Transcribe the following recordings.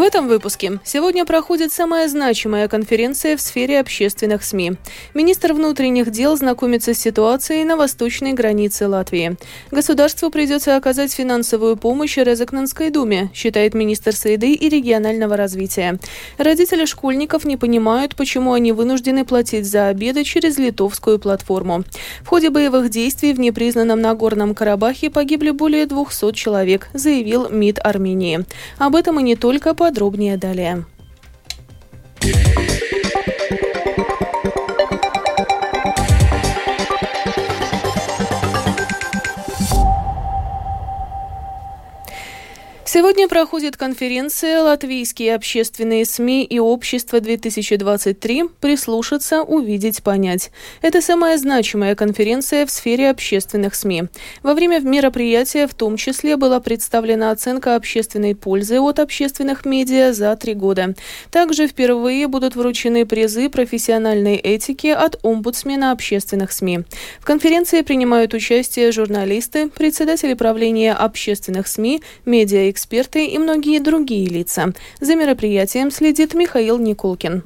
В этом выпуске сегодня проходит самая значимая конференция в сфере общественных СМИ. Министр внутренних дел знакомится с ситуацией на восточной границе Латвии. Государству придется оказать финансовую помощь Резакнанской думе, считает министр среды и регионального развития. Родители школьников не понимают, почему они вынуждены платить за обеды через литовскую платформу. В ходе боевых действий в непризнанном Нагорном Карабахе погибли более 200 человек, заявил МИД Армении. Об этом и не только Подробнее далее. Сегодня проходит конференция «Латвийские общественные СМИ и общество-2023. Прислушаться, увидеть, понять». Это самая значимая конференция в сфере общественных СМИ. Во время мероприятия в том числе была представлена оценка общественной пользы от общественных медиа за три года. Также впервые будут вручены призы профессиональной этики от омбудсмена общественных СМИ. В конференции принимают участие журналисты, председатели правления общественных СМИ, медиа эксперты и многие другие лица. За мероприятием следит Михаил Никулкин.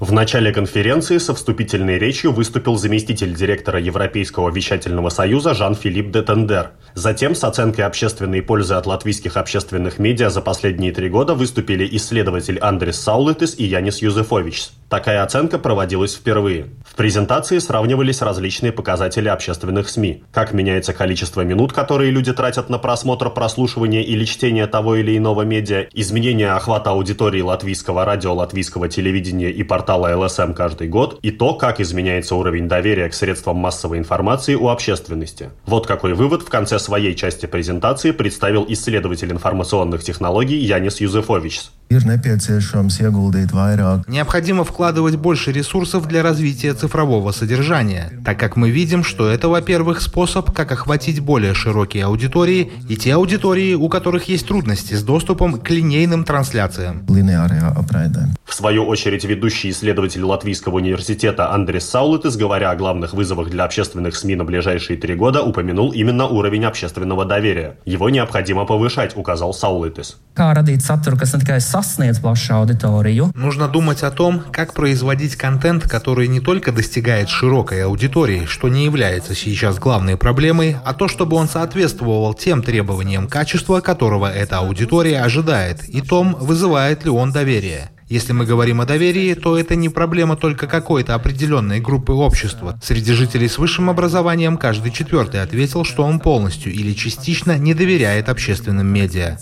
В начале конференции со вступительной речью выступил заместитель директора Европейского вещательного союза Жан-Филипп де Тендер. Затем с оценкой общественной пользы от латвийских общественных медиа за последние три года выступили исследователь Андрес Саулетис и Янис Юзефович. Такая оценка проводилась впервые. В презентации сравнивались различные показатели общественных СМИ. Как меняется количество минут, которые люди тратят на просмотр, прослушивание или чтение того или иного медиа, изменение охвата аудитории латвийского радио, латвийского телевидения и портала ЛСМ каждый год, и то, как изменяется уровень доверия к средствам массовой информации у общественности. Вот какой вывод в конце своей части презентации представил исследователь информационных технологий Янис Юзефович. Необходимо вкладывать больше ресурсов для развития цифрового содержания, так как мы видим, что это, во-первых, способ, как охватить более широкие аудитории и те аудитории, у которых есть трудности с доступом к линейным трансляциям. В свою очередь, ведущий исследователь Латвийского университета Андрес Саулетес, говоря о главных вызовах для общественных СМИ на ближайшие три года, упомянул именно уровень общественного доверия. Его необходимо повышать, указал Саулетес. Нужно думать о том, как производить контент, который не только достигает широкой аудитории, что не является сейчас главной проблемой, а то, чтобы он соответствовал тем требованиям качества, которого эта аудитория ожидает, и том, вызывает ли он доверие. Если мы говорим о доверии, то это не проблема только какой-то определенной группы общества. Среди жителей с высшим образованием каждый четвертый ответил, что он полностью или частично не доверяет общественным медиа.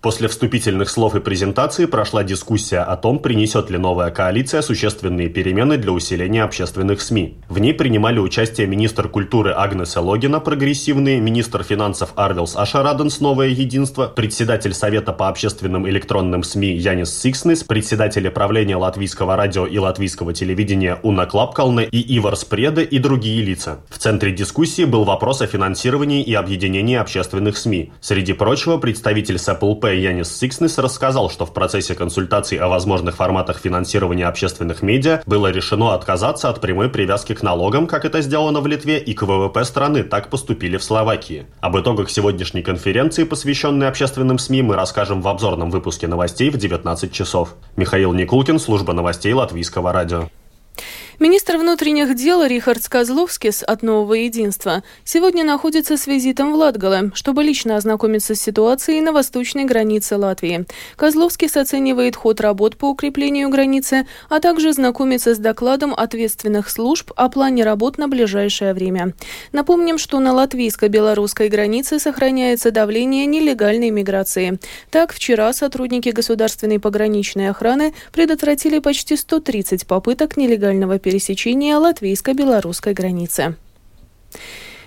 После вступительных слов и презентации прошла дискуссия о том, принесет ли новая коалиция существенные перемены для усиления общественных СМИ. В ней принимали участие министр культуры Агнес Логина, прогрессивный, министр финансов Арвелс Ашараденс, новое единство, председатель Совета по общественным электронным СМИ Янис Сикснес, председатели правления латвийского радио и латвийского телевидения Уна Клапкалне и Ивар Спреде и другие лица. В центре дискуссии был вопрос о финансировании и объединении общественных СМИ. Среди прочего, представитель Янис Сикснес рассказал, что в процессе консультаций о возможных форматах финансирования общественных медиа было решено отказаться от прямой привязки к налогам, как это сделано в Литве, и к ВВП страны, так поступили в Словакии. Об итогах сегодняшней конференции, посвященной общественным СМИ, мы расскажем в обзоре повторном выпуске новостей в 19 часов. Михаил Никулкин, служба новостей Латвийского радио. Министр внутренних дел Рихард Козловскис от «Нового единства» сегодня находится с визитом в Латгале, чтобы лично ознакомиться с ситуацией на восточной границе Латвии. Козловскис оценивает ход работ по укреплению границы, а также знакомится с докладом ответственных служб о плане работ на ближайшее время. Напомним, что на латвийско-белорусской границе сохраняется давление нелегальной миграции. Так, вчера сотрудники государственной пограничной охраны предотвратили почти 130 попыток нелегального перемещения пересечения латвийско-белорусской границы.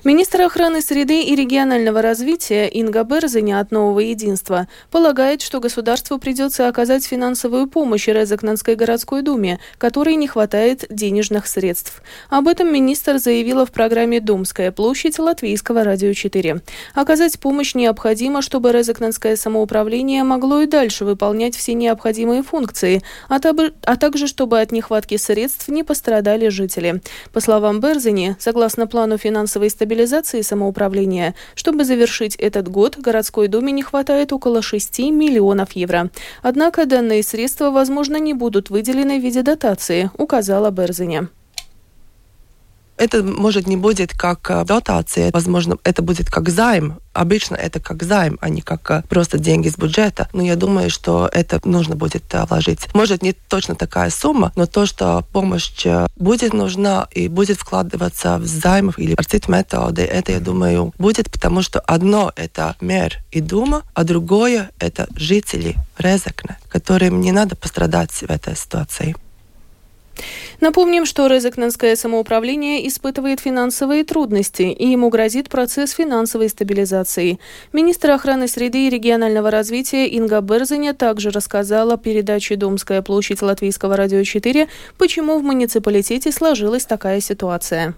Министр охраны среды и регионального развития Инга Берзиня от «Нового единства» полагает, что государству придется оказать финансовую помощь Резакнанской городской думе, которой не хватает денежных средств. Об этом министр заявила в программе «Думская площадь» Латвийского радио 4. Оказать помощь необходимо, чтобы Резакнанское самоуправление могло и дальше выполнять все необходимые функции, а, а также чтобы от нехватки средств не пострадали жители. По словам Берзини, согласно плану финансовой стабильности, стабилизации самоуправления. Чтобы завершить этот год, городской думе не хватает около 6 миллионов евро. Однако данные средства, возможно, не будут выделены в виде дотации, указала Берзиня. Это, может, не будет как э, дотация, возможно, это будет как займ. Обычно это как займ, а не как э, просто деньги с бюджета. Но я думаю, что это нужно будет э, вложить. Может, не точно такая сумма, но то, что помощь будет нужна и будет вкладываться в займов или арцит методы, это, я думаю, будет, потому что одно – это мер и дума, а другое – это жители Резекне, которым не надо пострадать в этой ситуации. Напомним, что Резекненское самоуправление испытывает финансовые трудности, и ему грозит процесс финансовой стабилизации. Министр охраны среды и регионального развития Инга Берзиня также рассказала передаче «Домская площадь» Латвийского радио 4, почему в муниципалитете сложилась такая ситуация.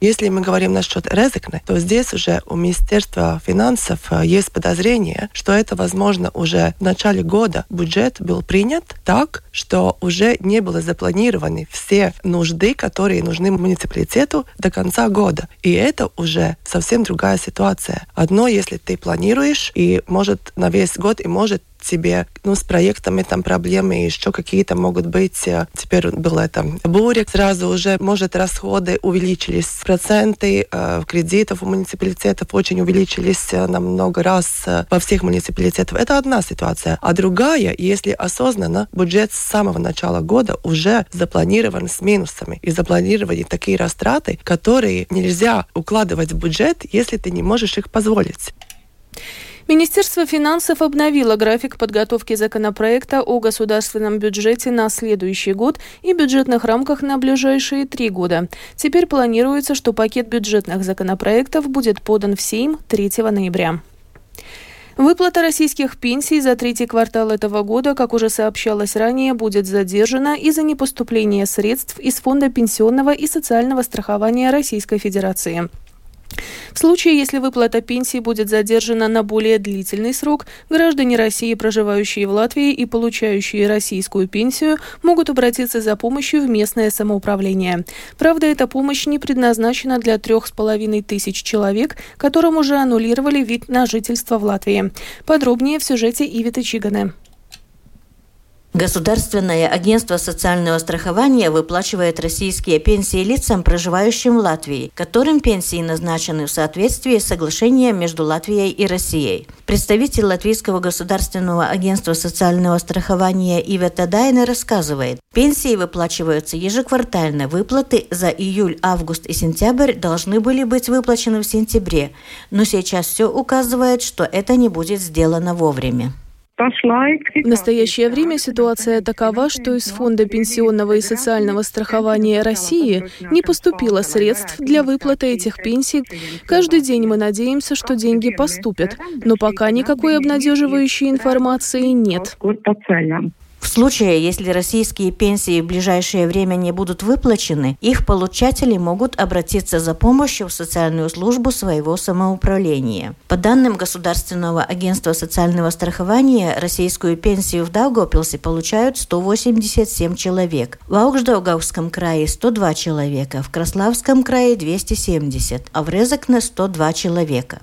Если мы говорим насчет Резекна, то здесь уже у Министерства финансов э, есть подозрение, что это, возможно, уже в начале года бюджет был принят так, что уже не было запланированы все нужды, которые нужны муниципалитету до конца года. И это уже совсем другая ситуация. Одно, если ты планируешь, и может на весь год, и может тебе, ну, с проектами там проблемы еще какие-то могут быть. Э, теперь было это буря, сразу уже, может, расходы увеличились, проценты э, кредитов у муниципалитетов очень увеличились э, на много раз э, во всех муниципалитетах. Это одна ситуация. А другая, если осознанно бюджет с самого начала года уже запланирован с минусами и запланированы такие растраты, которые нельзя укладывать в бюджет, если ты не можешь их позволить. Министерство финансов обновило график подготовки законопроекта о государственном бюджете на следующий год и бюджетных рамках на ближайшие три года. Теперь планируется, что пакет бюджетных законопроектов будет подан в Сейм 3 ноября. Выплата российских пенсий за третий квартал этого года, как уже сообщалось ранее, будет задержана из-за непоступления средств из Фонда пенсионного и социального страхования Российской Федерации. В случае, если выплата пенсии будет задержана на более длительный срок, граждане России, проживающие в Латвии и получающие российскую пенсию, могут обратиться за помощью в местное самоуправление. Правда, эта помощь не предназначена для трех с половиной тысяч человек, которым уже аннулировали вид на жительство в Латвии. Подробнее в сюжете Ивиты Чиганы. Государственное агентство социального страхования выплачивает российские пенсии лицам, проживающим в Латвии, которым пенсии назначены в соответствии с соглашением между Латвией и Россией. Представитель Латвийского государственного агентства социального страхования Ивета Дайна рассказывает, пенсии выплачиваются ежеквартально. Выплаты за июль, август и сентябрь должны были быть выплачены в сентябре, но сейчас все указывает, что это не будет сделано вовремя. В настоящее время ситуация такова, что из Фонда пенсионного и социального страхования России не поступило средств для выплаты этих пенсий. Каждый день мы надеемся, что деньги поступят, но пока никакой обнадеживающей информации нет. В случае, если российские пенсии в ближайшее время не будут выплачены, их получатели могут обратиться за помощью в социальную службу своего самоуправления. По данным Государственного агентства социального страхования, российскую пенсию в Даугавпилсе получают 187 человек, в Аукшдаугавском крае 102 человека, в Краславском крае 270, а в Резекне 102 человека.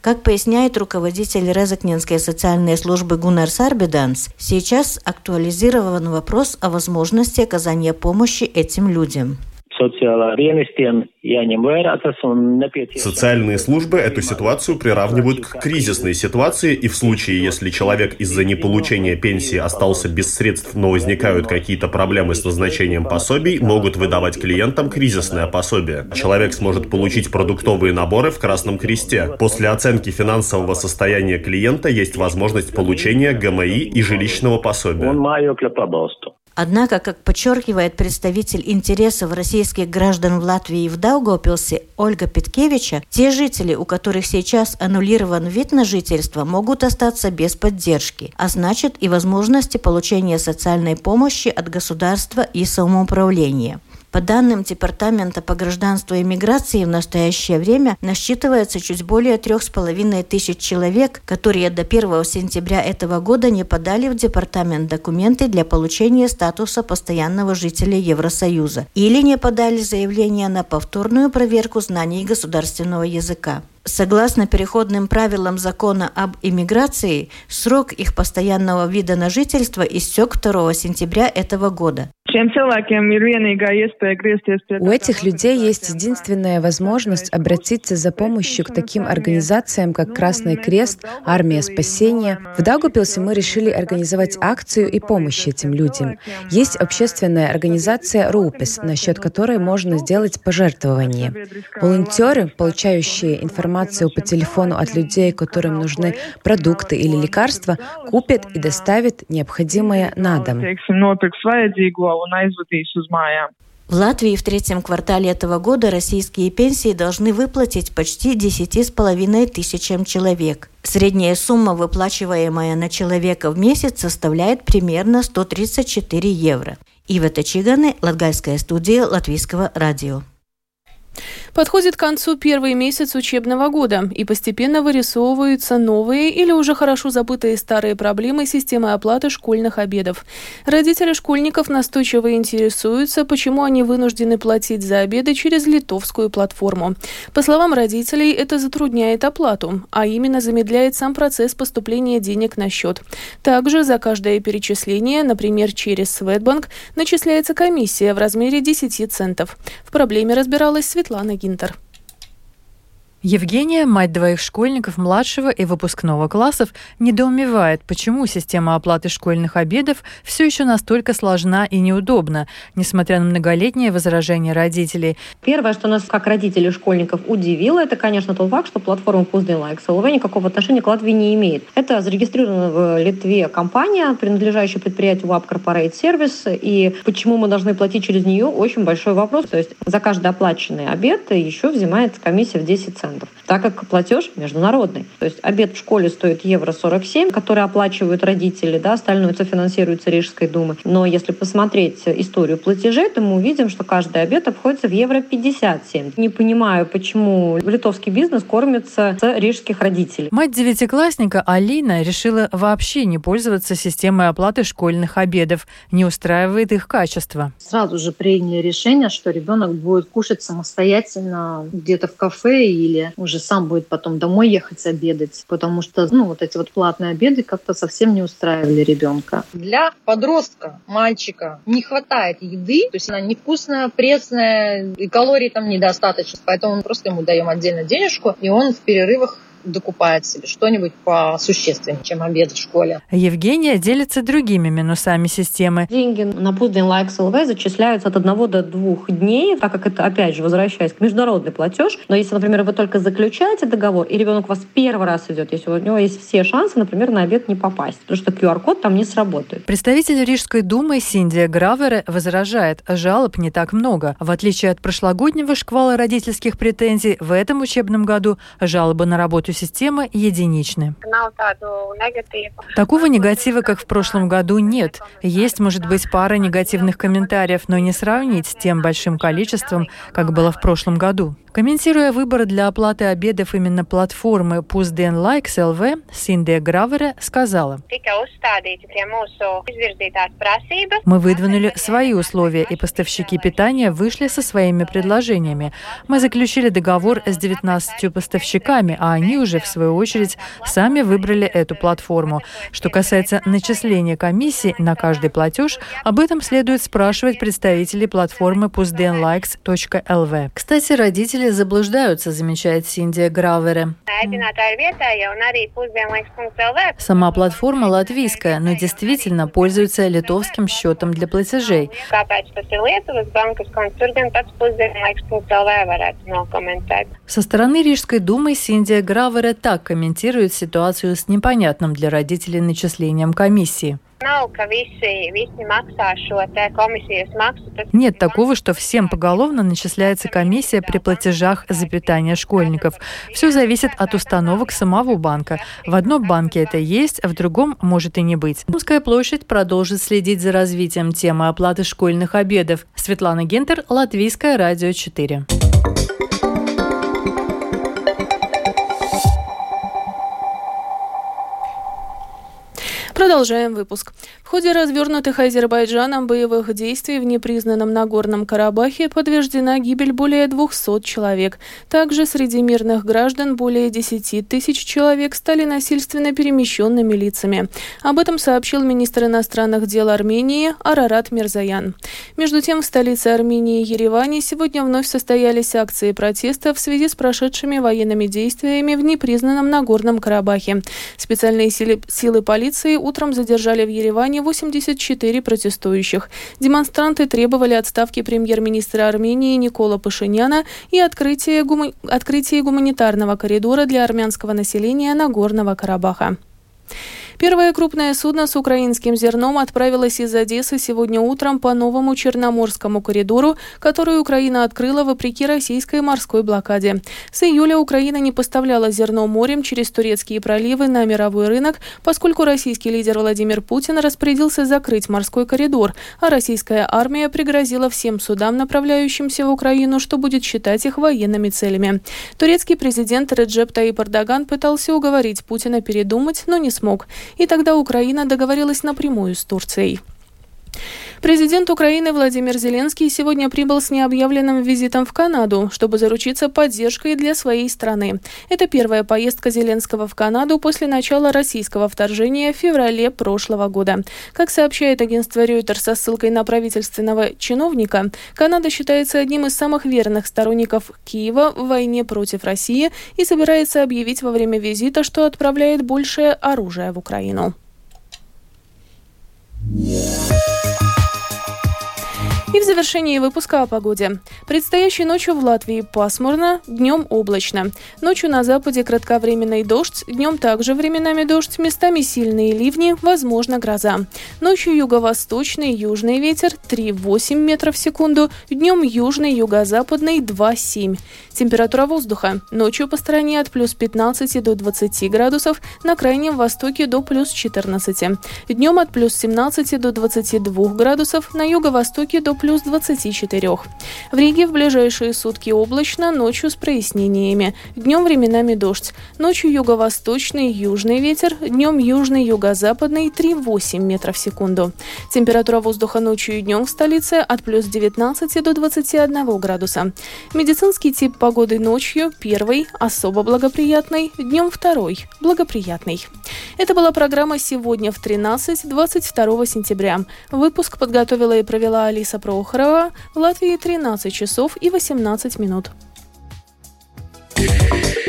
Как поясняет руководитель Резакненской социальной службы Гуннар Сарбиданс, сейчас актуализирован вопрос о возможности оказания помощи этим людям. Социальные службы эту ситуацию приравнивают к кризисной ситуации, и в случае, если человек из-за неполучения пенсии остался без средств, но возникают какие-то проблемы с назначением пособий, могут выдавать клиентам кризисное пособие. Человек сможет получить продуктовые наборы в Красном Кресте. После оценки финансового состояния клиента есть возможность получения ГМИ и жилищного пособия. Однако, как подчеркивает представитель интересов российских граждан в Латвии и в Даугавпилсе Ольга Петкевича, те жители, у которых сейчас аннулирован вид на жительство, могут остаться без поддержки, а значит и возможности получения социальной помощи от государства и самоуправления. По данным Департамента по гражданству и миграции, в настоящее время насчитывается чуть более трех с половиной тысяч человек, которые до 1 сентября этого года не подали в департамент документы для получения статуса постоянного жителя Евросоюза или не подали заявление на повторную проверку знаний государственного языка. Согласно переходным правилам закона об иммиграции, срок их постоянного вида на жительство истек 2 сентября этого года. У этих людей есть единственная возможность обратиться за помощью к таким организациям, как Красный Крест, Армия спасения. В Дагупилсе мы решили организовать акцию и помощь этим людям. Есть общественная организация РУПИС, насчет которой можно сделать пожертвование. Волонтеры, получающие информацию по телефону от людей, которым нужны продукты или лекарства, купят и доставят необходимое на дом un aizvadīs uz mājām. В Латвии в третьем квартале этого года российские пенсии должны выплатить почти 10,5 тысячам человек. Средняя сумма, выплачиваемая на человека в месяц, составляет примерно 134 евро. Ива Тачиганы, Латгальская студия Латвийского радио. Подходит к концу первый месяц учебного года, и постепенно вырисовываются новые или уже хорошо забытые старые проблемы системы оплаты школьных обедов. Родители школьников настойчиво интересуются, почему они вынуждены платить за обеды через литовскую платформу. По словам родителей, это затрудняет оплату, а именно замедляет сам процесс поступления денег на счет. Также за каждое перечисление, например, через Светбанк, начисляется комиссия в размере 10 центов. В проблеме разбиралась Светлана Гинтер. Евгения, мать двоих школьников младшего и выпускного классов, недоумевает, почему система оплаты школьных обедов все еще настолько сложна и неудобна, несмотря на многолетние возражения родителей. Первое, что нас как родителей школьников удивило, это, конечно, тот факт, что платформа Like XLV никакого отношения к Латвии не имеет. Это зарегистрирована в Литве компания, принадлежащая предприятию WAP Corporate Service, и почему мы должны платить через нее, очень большой вопрос. То есть за каждый оплаченный обед еще взимается комиссия в 10 центов так как платеж международный. То есть обед в школе стоит евро 47, который оплачивают родители, да, остальное софинансируется Рижской думой. Но если посмотреть историю платежей, то мы увидим, что каждый обед обходится в евро 57. Не понимаю, почему литовский бизнес кормится с рижских родителей. Мать девятиклассника Алина решила вообще не пользоваться системой оплаты школьных обедов. Не устраивает их качество. Сразу же приняли решение, что ребенок будет кушать самостоятельно где-то в кафе или уже сам будет потом домой ехать обедать, потому что ну, вот эти вот платные обеды как-то совсем не устраивали ребенка. Для подростка, мальчика не хватает еды, то есть она невкусная, пресная, и калорий там недостаточно, поэтому мы просто ему даем отдельно денежку, и он в перерывах докупает себе что-нибудь посущественнее, чем обед в школе. Евгения делится другими минусами системы. Деньги на Пузден Likes LV зачисляются от одного до двух дней, так как это, опять же, возвращаясь к международный платеж. Но если, например, вы только заключаете договор, и ребенок у вас первый раз идет, если у него есть все шансы, например, на обед не попасть, потому что QR-код там не сработает. Представитель Рижской думы Синдия Гравере возражает, жалоб не так много. В отличие от прошлогоднего шквала родительских претензий, в этом учебном году жалобы на работу системы единичны. Такого негатива, как в прошлом году, нет. Есть, может быть, пара негативных комментариев, но не сравнить с тем большим количеством, как было в прошлом году. Комментируя выбор для оплаты обедов именно платформы Pusdien Likes LV, Синдия Гравере сказала, «Мы выдвинули свои условия, и поставщики питания вышли со своими предложениями. Мы заключили договор с 19 поставщиками, а они уже, в свою очередь, сами выбрали эту платформу. Что касается начисления комиссии на каждый платеж, об этом следует спрашивать представителей платформы pusdienlikes.lv. Кстати, Родители заблуждаются, замечает Синдия Гравере. Сама платформа латвийская, но действительно пользуется литовским счетом для платежей. Со стороны Рижской думы Синдия Гравера так комментирует ситуацию с непонятным для родителей начислением комиссии. Нет такого, что всем поголовно начисляется комиссия при платежах за питание школьников. Все зависит от установок самого банка. В одном банке это есть, а в другом может и не быть. Думская площадь продолжит следить за развитием темы оплаты школьных обедов. Светлана Гентер, Латвийское радио 4. Продолжаем выпуск. В ходе развернутых Азербайджаном боевых действий в непризнанном Нагорном Карабахе подтверждена гибель более 200 человек. Также среди мирных граждан более 10 тысяч человек стали насильственно перемещенными лицами. Об этом сообщил министр иностранных дел Армении Арарат Мирзаян. Между тем, в столице Армении Ереване сегодня вновь состоялись акции протеста в связи с прошедшими военными действиями в непризнанном Нагорном Карабахе. Специальные силы, силы полиции утром задержали в Ереване 84 протестующих. Демонстранты требовали отставки премьер-министра Армении Никола Пашиняна и открытия, гума... открытия гуманитарного коридора для армянского населения Нагорного Карабаха. Первое крупное судно с украинским зерном отправилось из Одессы сегодня утром по новому Черноморскому коридору, который Украина открыла вопреки российской морской блокаде. С июля Украина не поставляла зерно морем через турецкие проливы на мировой рынок, поскольку российский лидер Владимир Путин распорядился закрыть морской коридор, а российская армия пригрозила всем судам, направляющимся в Украину, что будет считать их военными целями. Турецкий президент Реджеп Таип Эрдоган пытался уговорить Путина передумать, но не смог. И тогда Украина договорилась напрямую с Турцией. Президент Украины Владимир Зеленский сегодня прибыл с необъявленным визитом в Канаду, чтобы заручиться поддержкой для своей страны. Это первая поездка Зеленского в Канаду после начала российского вторжения в феврале прошлого года. Как сообщает агентство Reuters со ссылкой на правительственного чиновника, Канада считается одним из самых верных сторонников Киева в войне против России и собирается объявить во время визита, что отправляет большее оружие в Украину. Yeah. И в завершении выпуска о погоде. Предстоящей ночью в Латвии пасмурно, днем облачно. Ночью на западе кратковременный дождь, днем также временами дождь, местами сильные ливни, возможно гроза. Ночью юго-восточный южный ветер 3,8 метров в секунду, днем южный юго-западный 2,7. Температура воздуха. Ночью по стране от плюс 15 до 20 градусов, на крайнем востоке до плюс 14. Днем от плюс 17 до 22 градусов, на юго-востоке до плюс 24. В Риге в ближайшие сутки облачно, ночью с прояснениями. Днем временами дождь. Ночью юго-восточный южный ветер, днем южный юго-западный 3,8 метров в секунду. Температура воздуха ночью и днем в столице от плюс 19 до 21 градуса. Медицинский тип погоды ночью первый, особо благоприятный, днем второй, благоприятный. Это была программа «Сегодня в 13, 22 сентября». Выпуск подготовила и провела Алиса Про Прохорова. В Латвии 13 часов и 18 минут. Yeah.